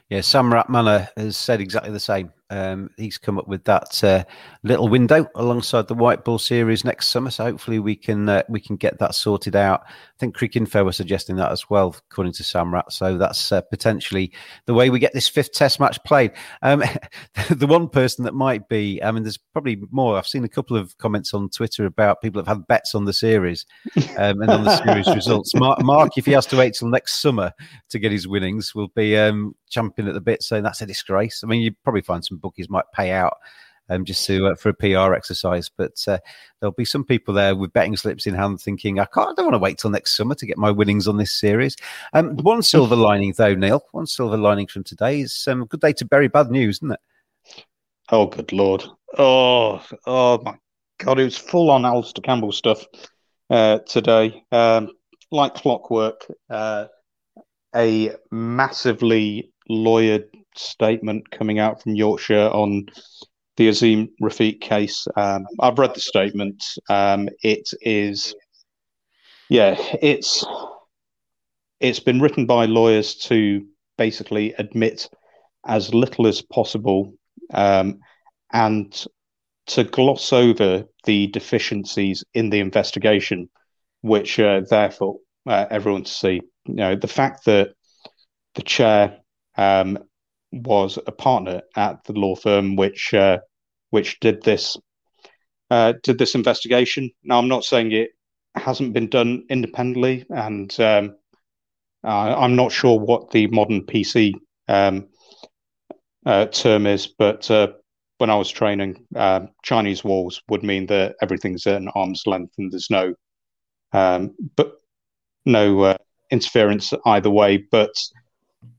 Speaker 2: Yeah, Sam Ratnamani has said exactly the same. Um, he's come up with that uh, little window alongside the White Ball Series next summer. So hopefully we can uh, we can get that sorted out. I think Cricinfo were suggesting that as well, according to Sam Rat. So that's uh, potentially the way we get this fifth Test match played. Um, the one person that might be, I mean, there's probably more. I've seen a couple of comments on Twitter about people that have had bets on the series um, and on the series results. Mark, Mark, if he has to wait till next summer to get his winnings, will be um, champing at the bit, saying that's a disgrace. I mean, you probably find some bookies might pay out um, just to uh, for a PR exercise. But uh, there'll be some people there with betting slips in hand, thinking, "I can't. I don't want to wait till next summer to get my winnings on this series." Um, one silver lining, though, Neil. One silver lining from today is um, good day to bury bad news, isn't it?
Speaker 3: Oh, good lord! Oh, oh my god! It was full on Alastair Campbell stuff uh, today, um, like clockwork. Uh, a massively lawyered statement coming out from Yorkshire on the Azeem Rafiq case. Um, I've read the statement. Um, it is, yeah, it's it's been written by lawyers to basically admit as little as possible um, and to gloss over the deficiencies in the investigation, which therefore uh, everyone to see. You know, the fact that the chair um, was a partner at the law firm which uh, which did this uh, did this investigation. Now, I'm not saying it hasn't been done independently, and um, I'm not sure what the modern PC um, uh, term is, but uh, when I was training, um, Chinese walls would mean that everything's at an arm's length and there's no um, but no uh, interference either way. But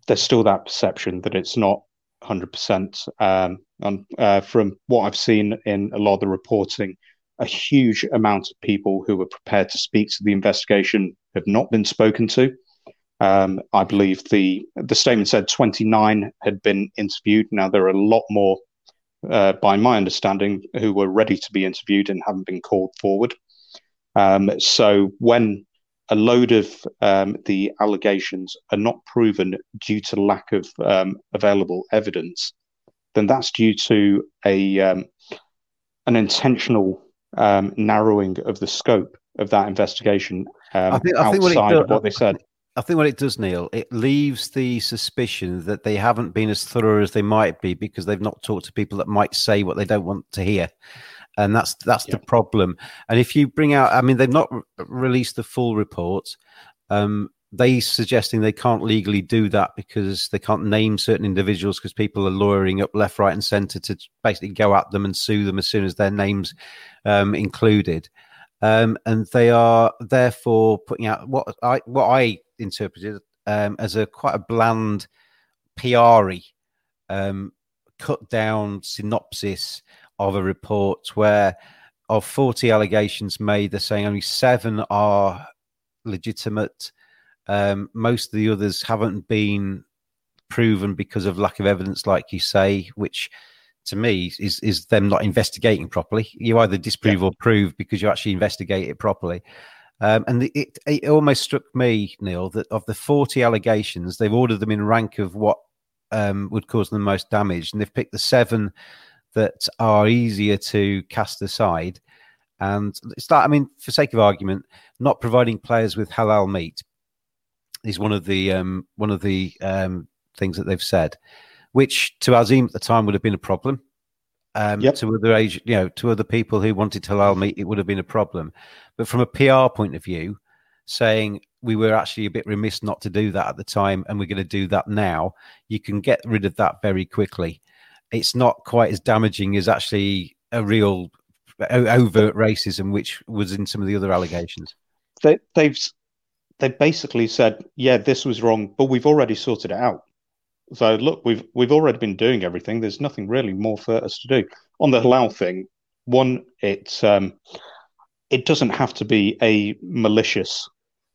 Speaker 3: there's still that perception that it's not 100%. Um, and uh, from what I've seen in a lot of the reporting, a huge amount of people who were prepared to speak to the investigation have not been spoken to. Um, I believe the the statement said 29 had been interviewed. Now there are a lot more, uh, by my understanding, who were ready to be interviewed and haven't been called forward. Um, so when a load of um, the allegations are not proven due to lack of um, available evidence, then that's due to a um, an intentional um, narrowing of the scope of that investigation um, I think, I think outside what, of what they said.
Speaker 2: I think what it does, Neil, it leaves the suspicion that they haven't been as thorough as they might be because they've not talked to people that might say what they don't want to hear and that's that's yeah. the problem. And if you bring out, I mean, they've not re- released the full report. Um, they suggesting they can't legally do that because they can't name certain individuals because people are lawyering up left, right, and centre to basically go at them and sue them as soon as their names um, included. Um, and they are therefore putting out what I what I interpreted um, as a quite a bland PR um, cut down synopsis of a report where of 40 allegations made, they're saying only seven are legitimate. Um, most of the others haven't been proven because of lack of evidence, like you say, which to me is is them not investigating properly. You either disprove yeah. or prove because you actually investigate it properly. Um, and it, it almost struck me, Neil, that of the 40 allegations, they've ordered them in rank of what um, would cause them the most damage, and they've picked the seven that are easier to cast aside. And it's that, I mean, for sake of argument, not providing players with halal meat is one of the um, one of the um, things that they've said, which to Azeem at the time would have been a problem. Um, yep. To other age, you know, to other people who wanted halal meat, it would have been a problem. But from a PR point of view, saying we were actually a bit remiss not to do that at the time, and we're going to do that now, you can get rid of that very quickly. It's not quite as damaging as actually a real overt racism, which was in some of the other allegations.
Speaker 3: They, they've they basically said, "Yeah, this was wrong, but we've already sorted it out." So look, we've we've already been doing everything. There's nothing really more for us to do on the halal thing. One, it's um, it doesn't have to be a malicious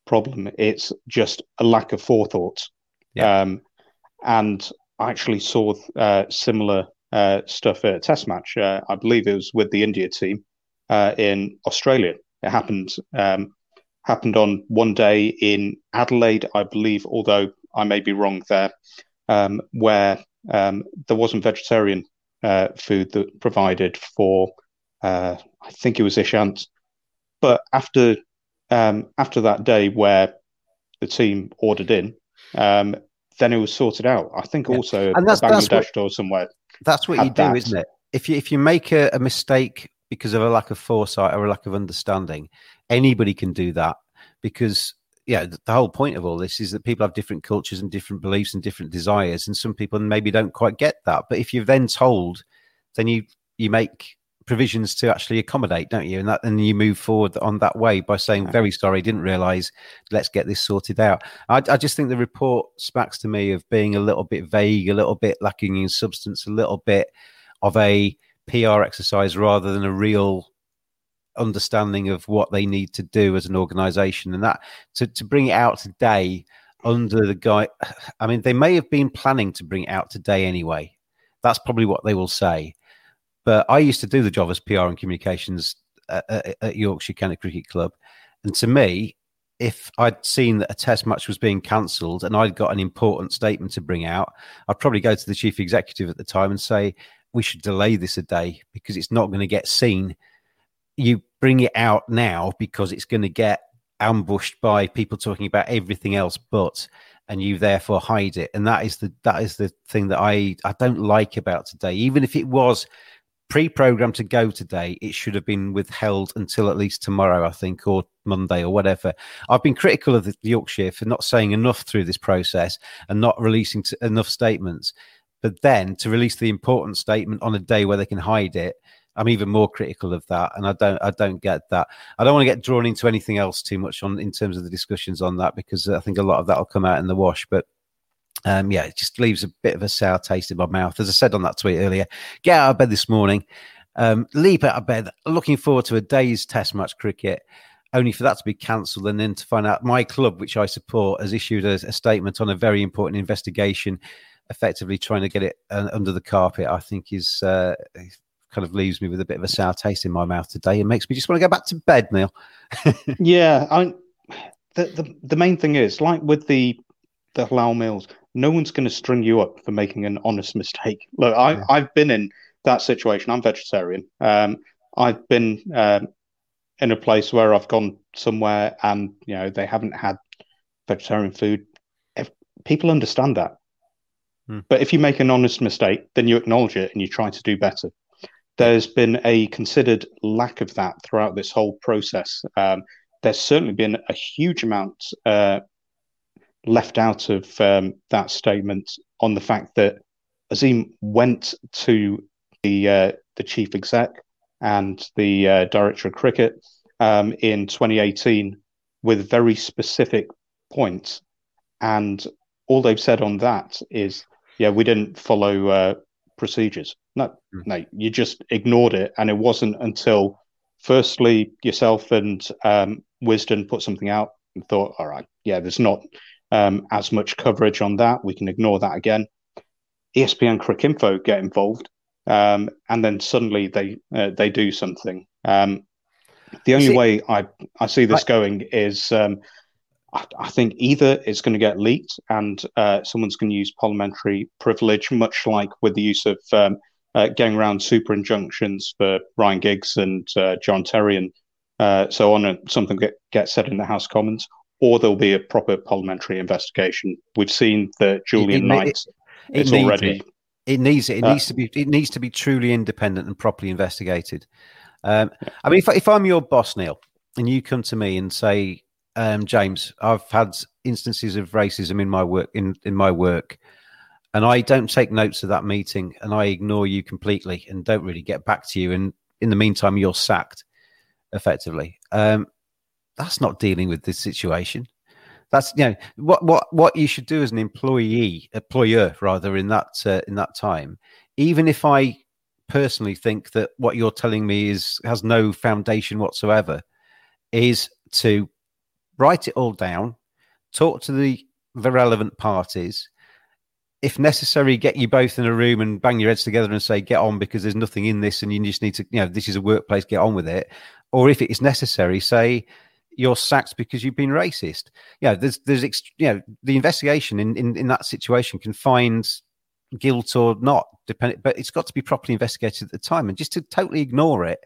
Speaker 3: problem. It's just a lack of forethought. Yeah. Um, and actually saw uh, similar uh, stuff at a test match. Uh, I believe it was with the India team uh, in Australia. It happened um, happened on one day in Adelaide, I believe, although I may be wrong there, um, where um, there wasn't vegetarian uh, food that provided for. Uh, I think it was Ishant, but after um, after that day where the team ordered in, um, then it was sorted out. I think yeah. also and that's, Bangladesh that's what, or somewhere.
Speaker 2: That's what you do, isn't it? If you if you make a, a mistake because of a lack of foresight or a lack of understanding, anybody can do that because yeah, the whole point of all this is that people have different cultures and different beliefs and different desires, and some people maybe don't quite get that. But if you're then told, then you you make provisions to actually accommodate, don't you? And that and you move forward on that way by saying, "Very sorry, didn't realise. Let's get this sorted out." I, I, just think the report smacks to me of being a little bit vague, a little bit lacking in substance, a little bit of a PR exercise rather than a real understanding of what they need to do as an organisation. And that to to bring it out today under the guy, I mean, they may have been planning to bring it out today anyway. That's probably what they will say but I used to do the job as PR and communications at, at, Yorkshire County Cricket Club. And to me, if I'd seen that a test match was being cancelled and I'd got an important statement to bring out, I'd probably go to the chief executive at the time and say, we should delay this a day because it's not going to get seen. You bring it out now because it's going to get ambushed by people talking about everything else but and you therefore hide it and that is the that is the thing that i i don't like about today even if it was pre-programmed to go today, it should have been withheld until at least tomorrow, I think, or Monday or whatever. I've been critical of the Yorkshire for not saying enough through this process and not releasing enough statements. But then to release the important statement on a day where they can hide it, I'm even more critical of that, and I don't I don't get that. I don't want to get drawn into anything else too much on in terms of the discussions on that because I think a lot of that will come out in the wash. But um, yeah, it just leaves a bit of a sour taste in my mouth. As I said on that tweet earlier, get out of bed this morning, um, leap out of bed, looking forward to a day's test match cricket, only for that to be cancelled and then to find out my club, which I support, has issued a, a statement on a very important investigation, effectively trying to get it uh, under the carpet. I think is uh, kind of leaves me with a bit of a sour taste in my mouth today and makes me just want to go back to bed, Neil.
Speaker 3: yeah, I. The, the the main thing is like with the the halal meals no one's going to string you up for making an honest mistake. Look, I, yeah. I've been in that situation. I'm vegetarian. Um, I've been um, in a place where I've gone somewhere and you know they haven't had vegetarian food. If, people understand that. Hmm. But if you make an honest mistake, then you acknowledge it and you try to do better. There's been a considered lack of that throughout this whole process. Um, there's certainly been a huge amount uh, left out of um, that statement on the fact that Azeem went to the uh, the chief exec and the uh, director of cricket um, in 2018 with very specific points, and all they've said on that is, yeah, we didn't follow uh, procedures. No, no, you just ignored it, and it wasn't until firstly yourself and um, Wisden put something out and thought, all right, yeah, there's not um, as much coverage on that. We can ignore that again. ESPN Cricinfo get involved, um, and then suddenly they uh, they do something. Um, the only see, way I I see this I, going is um, I, I think either it's going to get leaked and uh, someone's going to use parliamentary privilege, much like with the use of um, uh, getting around super injunctions for Ryan Giggs and uh, John Terry and uh, so on, and something get, gets said in the House Commons, or there'll be a proper parliamentary investigation. We've seen that Julian it, Knight it, is already.
Speaker 2: It. it. needs it. It uh, needs to be. It needs to be truly independent and properly investigated. Um, I mean, if, if I'm your boss, Neil, and you come to me and say, um, James, I've had instances of racism in my work in, in my work, and I don't take notes of that meeting, and I ignore you completely, and don't really get back to you. And in the meantime, you're sacked, effectively. Um, that's not dealing with this situation. That's you know what what what you should do as an employee, employer rather, in that uh, in that time. Even if I personally think that what you're telling me is has no foundation whatsoever, is to write it all down, talk to the, the relevant parties. If necessary, get you both in a room and bang your heads together and say, get on because there's nothing in this and you just need to, you know, this is a workplace, get on with it. Or if it is necessary, say, you're sacked because you've been racist. Yeah, there's, there's, you know, the investigation in, in, in that situation can find guilt or not, depending, but it's got to be properly investigated at the time. And just to totally ignore it,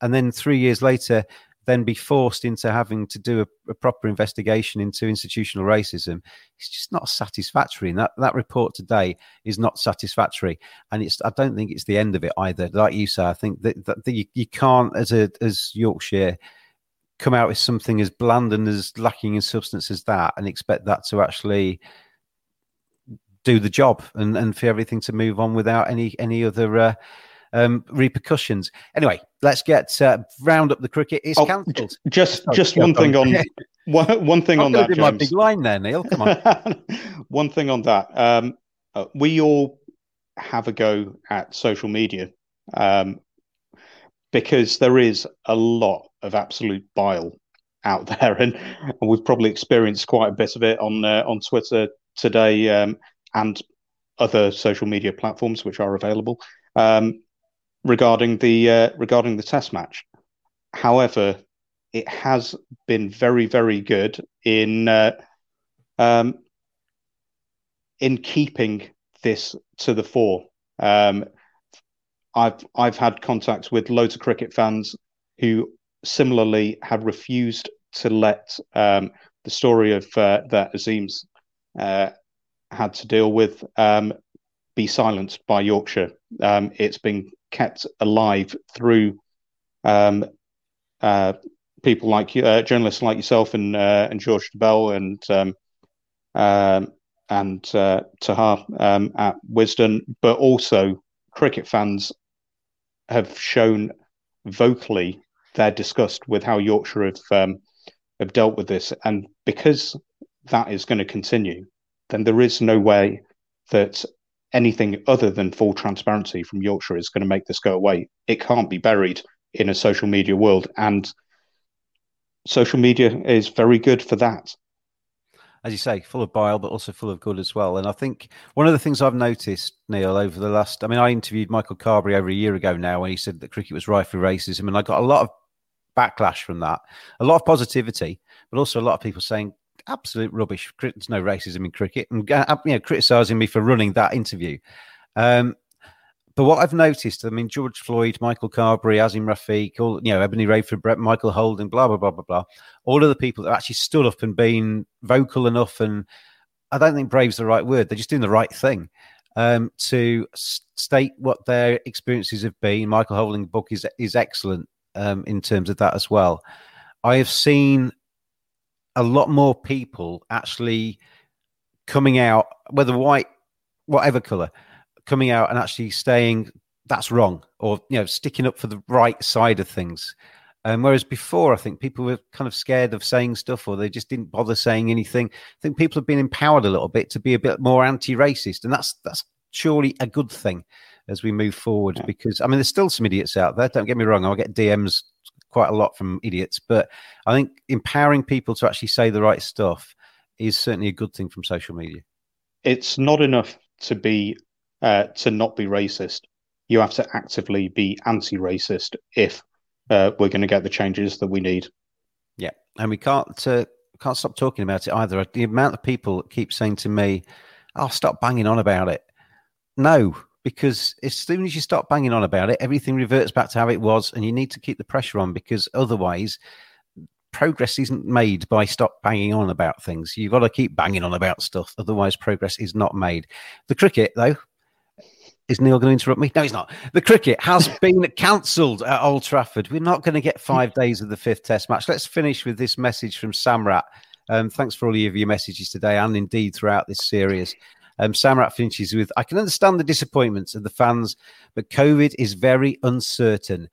Speaker 2: and then three years later then be forced into having to do a, a, proper investigation into institutional racism it's just not satisfactory and that, that report today is not satisfactory and it's i don't think it's the end of it either like you say i think that, that, that you, you can't as a as yorkshire come out with something as bland and as lacking in substance as that and expect that to actually do the job and, and for everything to move on without any any other uh, um, repercussions. Anyway, let's get uh, round up the cricket. It's oh, cancelled.
Speaker 3: Just oh, just one thing on one, one thing on that.
Speaker 2: My big line there, Neil. Come on.
Speaker 3: one thing on that. Um, uh, we all have a go at social media um, because there is a lot of absolute bile out there, and, and we've probably experienced quite a bit of it on uh, on Twitter today um, and other social media platforms which are available. Um, regarding the uh, regarding the test match. However, it has been very very good in uh, um, in keeping this to the fore. Um, I've I've had contacts with loads of cricket fans who similarly have refused to let um, the story of uh, that Azeem's uh, had to deal with um, be silenced by Yorkshire. Um, it's been kept alive through um, uh, people like uh, journalists like yourself and uh, and George Dobell and um, um and uh, Taha um, at Wisden, but also cricket fans have shown vocally their disgust with how Yorkshire have um, have dealt with this, and because that is going to continue, then there is no way that anything other than full transparency from Yorkshire is going to make this go away. It can't be buried in a social media world. And social media is very good for that.
Speaker 2: As you say, full of bile, but also full of good as well. And I think one of the things I've noticed, Neil, over the last, I mean, I interviewed Michael Carberry over a year ago now, and he said that cricket was rife with racism. And I got a lot of backlash from that, a lot of positivity, but also a lot of people saying, absolute rubbish. There's no racism in cricket, and uh, you know, criticizing me for running that interview. Um, but what I've noticed, I mean, George Floyd, Michael Carberry, Azeem Rafiq, all you know, Ebony Rainford-Brent, Michael Holding, blah blah blah blah blah. All of the people that actually stood up and been vocal enough, and I don't think brave's the right word. They're just doing the right thing um, to state what their experiences have been. Michael Holding's book is is excellent um, in terms of that as well. I have seen a lot more people actually coming out, whether white, whatever color, coming out and actually saying that's wrong or you know sticking up for the right side of things. Um, whereas before, I think people were kind of scared of saying stuff or they just didn't bother saying anything. I think people have been empowered a little bit to be a bit more anti-racist, and that's that's surely a good thing as we move forward. Yeah. Because I mean, there's still some idiots out there. Don't get me wrong. I'll get DMs quite a lot from idiots. But I think empowering people to actually say the right stuff is certainly a good thing from social media.
Speaker 3: It's not enough to be uh, to not be racist. You have to actively be anti-racist if uh, we're going to get the changes that we need.
Speaker 2: Yeah, and we can't uh, can't stop talking about it either. The amount of people that keep saying to me, "I'll oh, stop banging on about it." No, because as soon as you stop banging on about it, everything reverts back to how it was, and you need to keep the pressure on because otherwise, progress isn't made by stop banging on about things. You've got to keep banging on about stuff, otherwise, progress is not made. The cricket, though, is Neil going to interrupt me? No, he's not. The cricket has been cancelled at Old Trafford. We're not going to get five days of the fifth Test match. Let's finish with this message from Samrat. Um, thanks for all of your messages today and indeed throughout this series. Um, Samrat finishes with I can understand the disappointments of the fans, but COVID is very uncertain.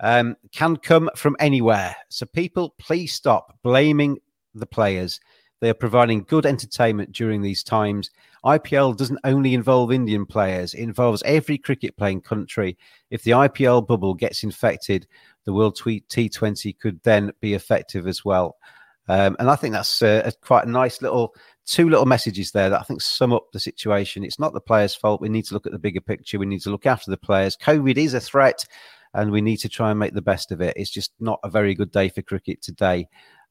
Speaker 2: Um, can come from anywhere. So, people, please stop blaming the players. They are providing good entertainment during these times. IPL doesn't only involve Indian players, it involves every cricket playing country. If the IPL bubble gets infected, the World T20 could then be effective as well. Um, and I think that's uh, a, quite a nice little two little messages there that I think sum up the situation. It's not the players' fault. We need to look at the bigger picture. We need to look after the players. COVID is a threat, and we need to try and make the best of it. It's just not a very good day for cricket today.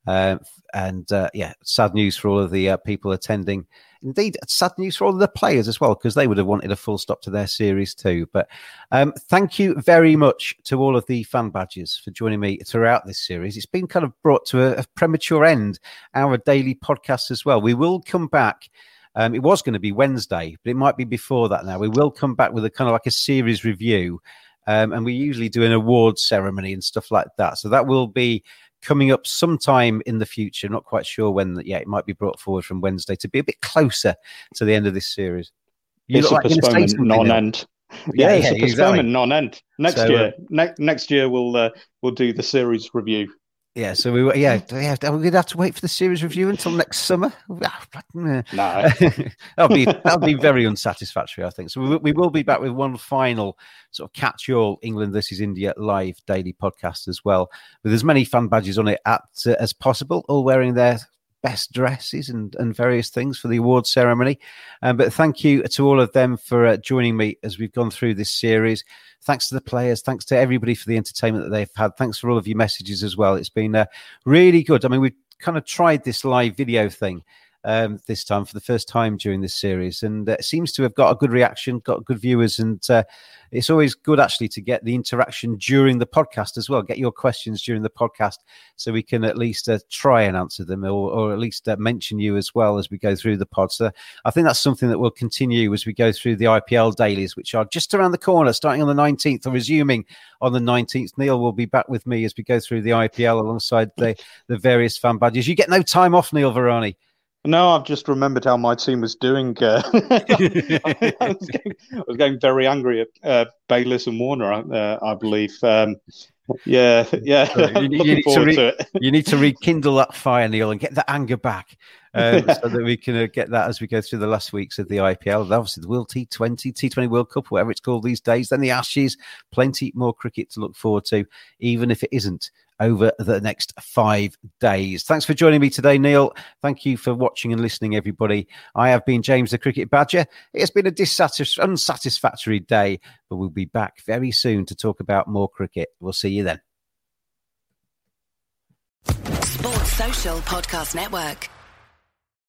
Speaker 2: Uh, and uh, yeah, sad news for all of the uh, people attending. Indeed, sad news for all of the players as well, because they would have wanted a full stop to their series too. But um, thank you very much to all of the fan badges for joining me throughout this series. It's been kind of brought to a, a premature end, our daily podcast as well. We will come back. Um, it was going to be Wednesday, but it might be before that now. We will come back with a kind of like a series review. Um, and we usually do an award ceremony and stuff like that. So that will be coming up sometime in the future. Not quite sure when. Yeah, it might be brought forward from Wednesday to be a bit closer to the end of this series.
Speaker 3: You it's a like postponement non-end. Yeah, yeah, it's a postponement exactly. non-end. Next so, year, uh, ne- next year we'll uh, we'll do the series review.
Speaker 2: Yeah, so we were, yeah, yeah, we're gonna have to wait for the series review until next summer.
Speaker 3: No,
Speaker 2: that'll be that'll be very unsatisfactory, I think. So we, we will be back with one final sort of catch all England versus India live daily podcast as well, with as many fan badges on it at, uh, as possible, all wearing their best dresses and, and various things for the award ceremony. Um, but thank you to all of them for uh, joining me as we've gone through this series. Thanks to the players. Thanks to everybody for the entertainment that they've had. Thanks for all of your messages as well. It's been uh, really good. I mean, we've kind of tried this live video thing um, this time for the first time during this series, and uh, seems to have got a good reaction, got good viewers, and uh, it's always good actually to get the interaction during the podcast as well. Get your questions during the podcast so we can at least uh, try and answer them, or, or at least uh, mention you as well as we go through the pod. So I think that's something that will continue as we go through the IPL dailies, which are just around the corner, starting on the 19th or resuming on the 19th. Neil will be back with me as we go through the IPL alongside the, the various fan badges. You get no time off, Neil Varani.
Speaker 3: No, I've just remembered how my team was doing. Uh, I, was getting, I, was getting, very angry at uh, Bayliss and Warner, uh, I believe. Um, yeah, yeah.
Speaker 2: you, you, need to re- you, need to rekindle that fire, Neil, and get that anger back um, so that we can uh, get that as we go through the last weeks of the IPL. Obviously, the World T20, T20 World Cup, whatever it's called these days. Then the Ashes, plenty more cricket to look forward to, even if it isn't over the next five days. Thanks for joining me today, Neil. Thank you for watching and listening, everybody. I have been James the Cricket Badger. It has been a dissatisf- unsatisfactory day, but we'll be back very soon to talk about more cricket. We'll see you then.
Speaker 4: Sports Social Podcast Network.